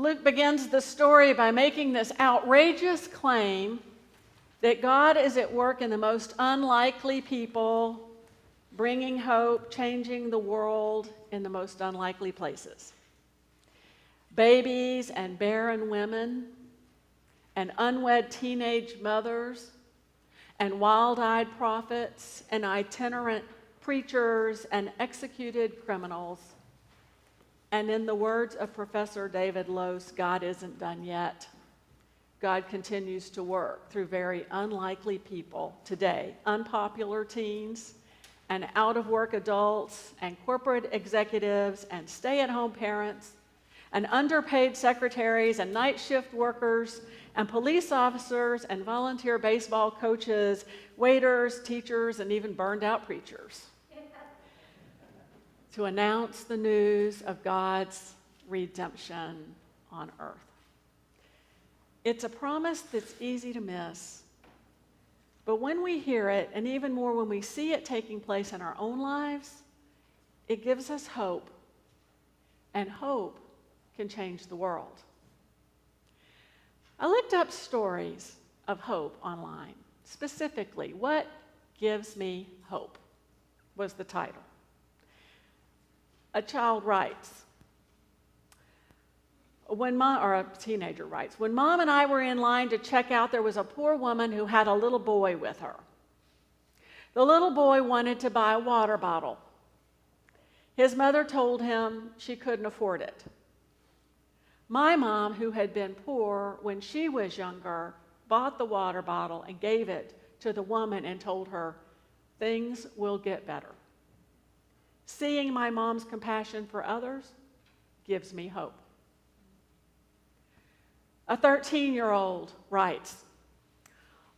Luke begins the story by making this outrageous claim that God is at work in the most unlikely people, bringing hope, changing the world in the most unlikely places. Babies and barren women, and unwed teenage mothers, and wild eyed prophets, and itinerant preachers, and executed criminals. And in the words of Professor David Lose, God isn't done yet. God continues to work through very unlikely people today unpopular teens, and out of work adults, and corporate executives, and stay at home parents, and underpaid secretaries, and night shift workers, and police officers, and volunteer baseball coaches, waiters, teachers, and even burned out preachers to announce the news of God's redemption on earth. It's a promise that's easy to miss. But when we hear it, and even more when we see it taking place in our own lives, it gives us hope. And hope can change the world. I looked up stories of hope online. Specifically, What Gives Me Hope was the title a child writes, when mom, or a teenager writes, when mom and I were in line to check out, there was a poor woman who had a little boy with her. The little boy wanted to buy a water bottle. His mother told him she couldn't afford it. My mom, who had been poor when she was younger, bought the water bottle and gave it to the woman and told her, Things will get better. Seeing my mom's compassion for others gives me hope. A 13 year old writes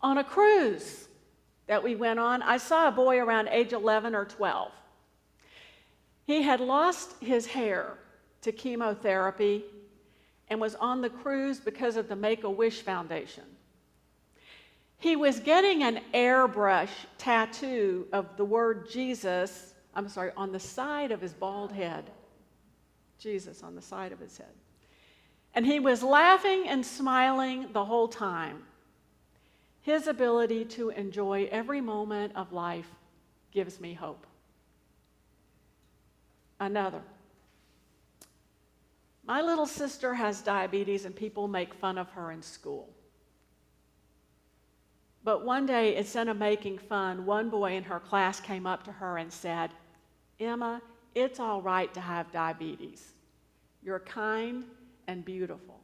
On a cruise that we went on, I saw a boy around age 11 or 12. He had lost his hair to chemotherapy and was on the cruise because of the Make a Wish Foundation. He was getting an airbrush tattoo of the word Jesus I'm sorry, on the side of his bald head. Jesus on the side of his head. And he was laughing and smiling the whole time. His ability to enjoy every moment of life gives me hope. Another. My little sister has diabetes, and people make fun of her in school. But one day, instead of making fun, one boy in her class came up to her and said, Emma, it's all right to have diabetes. You're kind and beautiful.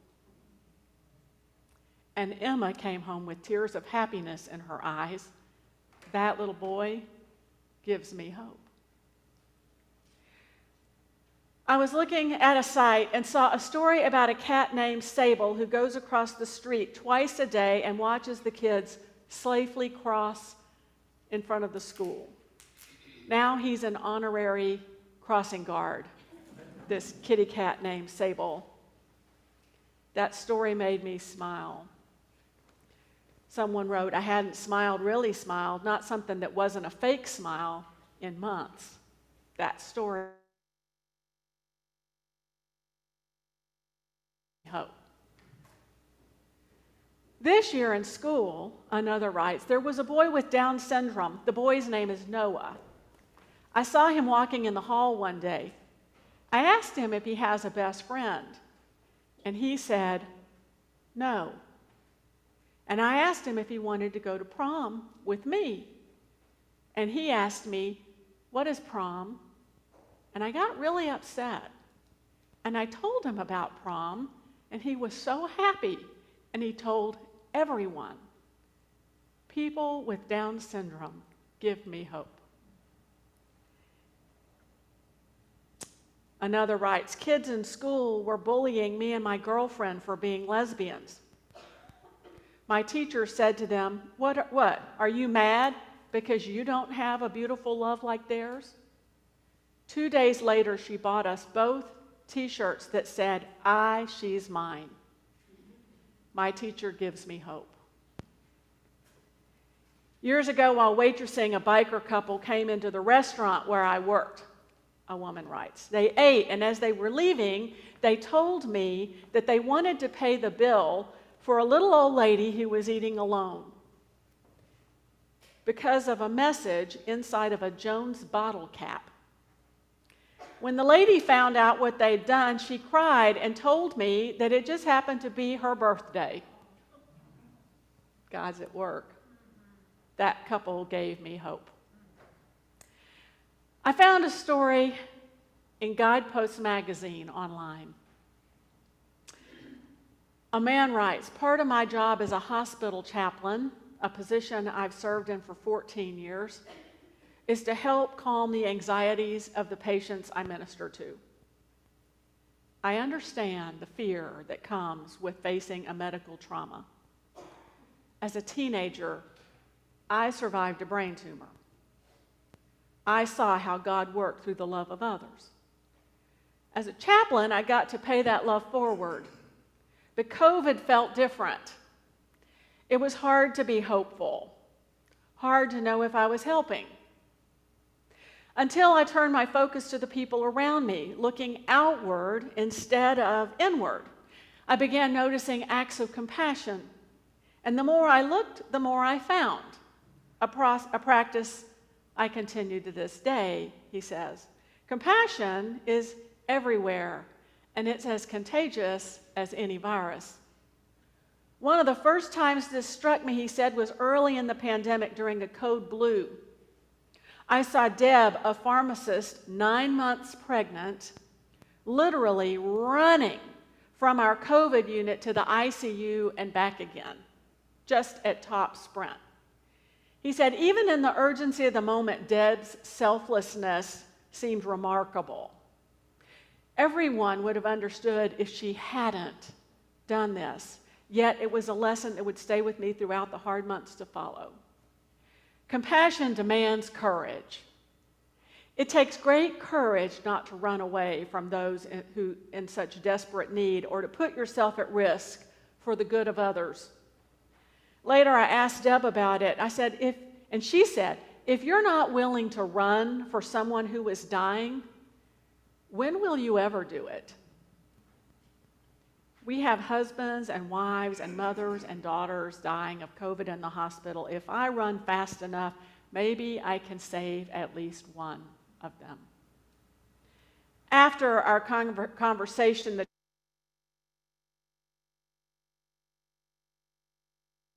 And Emma came home with tears of happiness in her eyes. That little boy gives me hope. I was looking at a site and saw a story about a cat named Sable who goes across the street twice a day and watches the kids safely cross in front of the school. Now he's an honorary crossing guard, this kitty cat named Sable. That story made me smile. Someone wrote, I hadn't smiled, really smiled, not something that wasn't a fake smile in months. That story. Hope. This year in school, another writes, there was a boy with Down syndrome. The boy's name is Noah. I saw him walking in the hall one day. I asked him if he has a best friend, and he said, No. And I asked him if he wanted to go to prom with me. And he asked me, What is prom? And I got really upset. And I told him about prom, and he was so happy. And he told everyone, People with Down syndrome give me hope. Another writes Kids in school were bullying me and my girlfriend for being lesbians. My teacher said to them, What, what? Are you mad because you don't have a beautiful love like theirs? Two days later, she bought us both t shirts that said, I, she's mine. My teacher gives me hope. Years ago, while waitressing, a biker couple came into the restaurant where I worked. A woman writes. They ate, and as they were leaving, they told me that they wanted to pay the bill for a little old lady who was eating alone because of a message inside of a Jones bottle cap. When the lady found out what they'd done, she cried and told me that it just happened to be her birthday. God's at work. That couple gave me hope. I found a story in Guidepost magazine online. A man writes Part of my job as a hospital chaplain, a position I've served in for 14 years, is to help calm the anxieties of the patients I minister to. I understand the fear that comes with facing a medical trauma. As a teenager, I survived a brain tumor. I saw how God worked through the love of others. As a chaplain, I got to pay that love forward. But COVID felt different. It was hard to be hopeful, hard to know if I was helping. Until I turned my focus to the people around me, looking outward instead of inward. I began noticing acts of compassion. And the more I looked, the more I found. A, a practice I continue to this day, he says. Compassion is everywhere, and it's as contagious as any virus. One of the first times this struck me, he said, was early in the pandemic during a code blue. I saw Deb, a pharmacist, nine months pregnant, literally running from our COVID unit to the ICU and back again, just at top sprint. He said, even in the urgency of the moment, Deb's selflessness seemed remarkable. Everyone would have understood if she hadn't done this, yet it was a lesson that would stay with me throughout the hard months to follow. Compassion demands courage. It takes great courage not to run away from those in, who in such desperate need or to put yourself at risk for the good of others. Later, I asked Deb about it. I said, if, and she said, if you're not willing to run for someone who is dying, when will you ever do it? We have husbands and wives and mothers and daughters dying of COVID in the hospital. If I run fast enough, maybe I can save at least one of them. After our conversation, the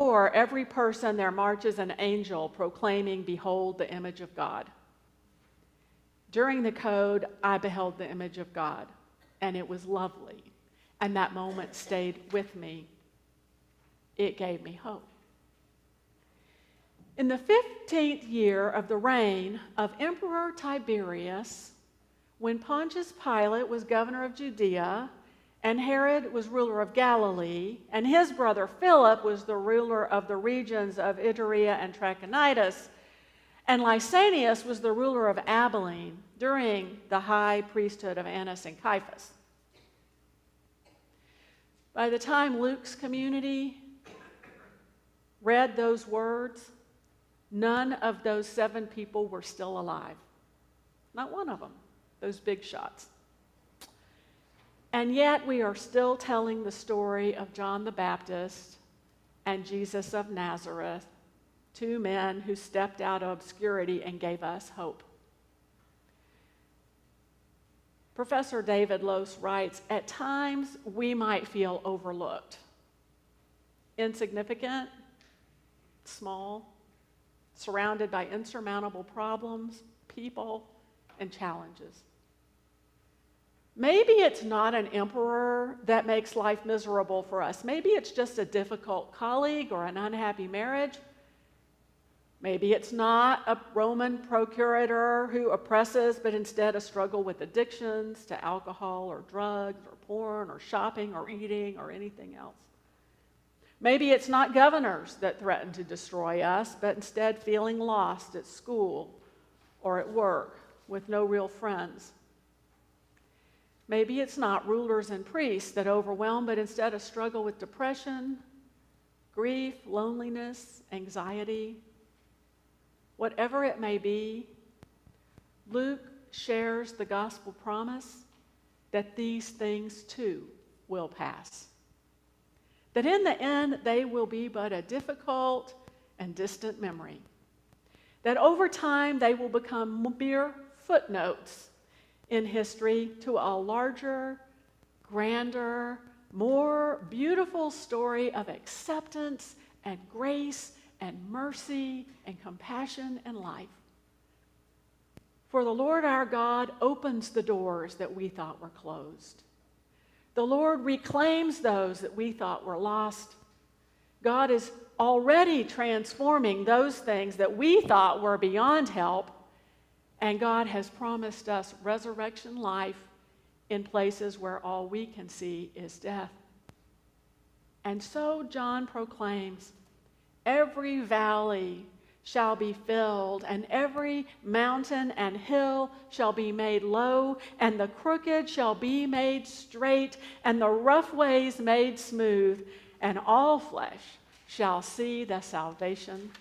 For every person there marches an angel proclaiming, Behold the image of God. During the code, I beheld the image of God, and it was lovely. And that moment stayed with me. It gave me hope. In the 15th year of the reign of Emperor Tiberius, when Pontius Pilate was governor of Judea, and Herod was ruler of Galilee, and his brother Philip was the ruler of the regions of Iturea and Trachonitis, and Lysanias was the ruler of Abilene during the high priesthood of Annas and Caiaphas. By the time Luke's community read those words, none of those seven people were still alive. Not one of them, those big shots. And yet, we are still telling the story of John the Baptist and Jesus of Nazareth, two men who stepped out of obscurity and gave us hope. Professor David Lose writes At times, we might feel overlooked, insignificant, small, surrounded by insurmountable problems, people, and challenges. Maybe it's not an emperor that makes life miserable for us. Maybe it's just a difficult colleague or an unhappy marriage. Maybe it's not a Roman procurator who oppresses, but instead a struggle with addictions to alcohol or drugs or porn or shopping or eating or anything else. Maybe it's not governors that threaten to destroy us, but instead feeling lost at school or at work with no real friends. Maybe it's not rulers and priests that overwhelm, but instead a struggle with depression, grief, loneliness, anxiety. Whatever it may be, Luke shares the gospel promise that these things too will pass. That in the end, they will be but a difficult and distant memory. That over time, they will become mere footnotes in history to a larger, grander, more beautiful story of acceptance and grace and mercy and compassion and life. For the Lord our God opens the doors that we thought were closed. The Lord reclaims those that we thought were lost. God is already transforming those things that we thought were beyond help. And God has promised us resurrection life in places where all we can see is death. And so John proclaims every valley shall be filled, and every mountain and hill shall be made low, and the crooked shall be made straight, and the rough ways made smooth, and all flesh shall see the salvation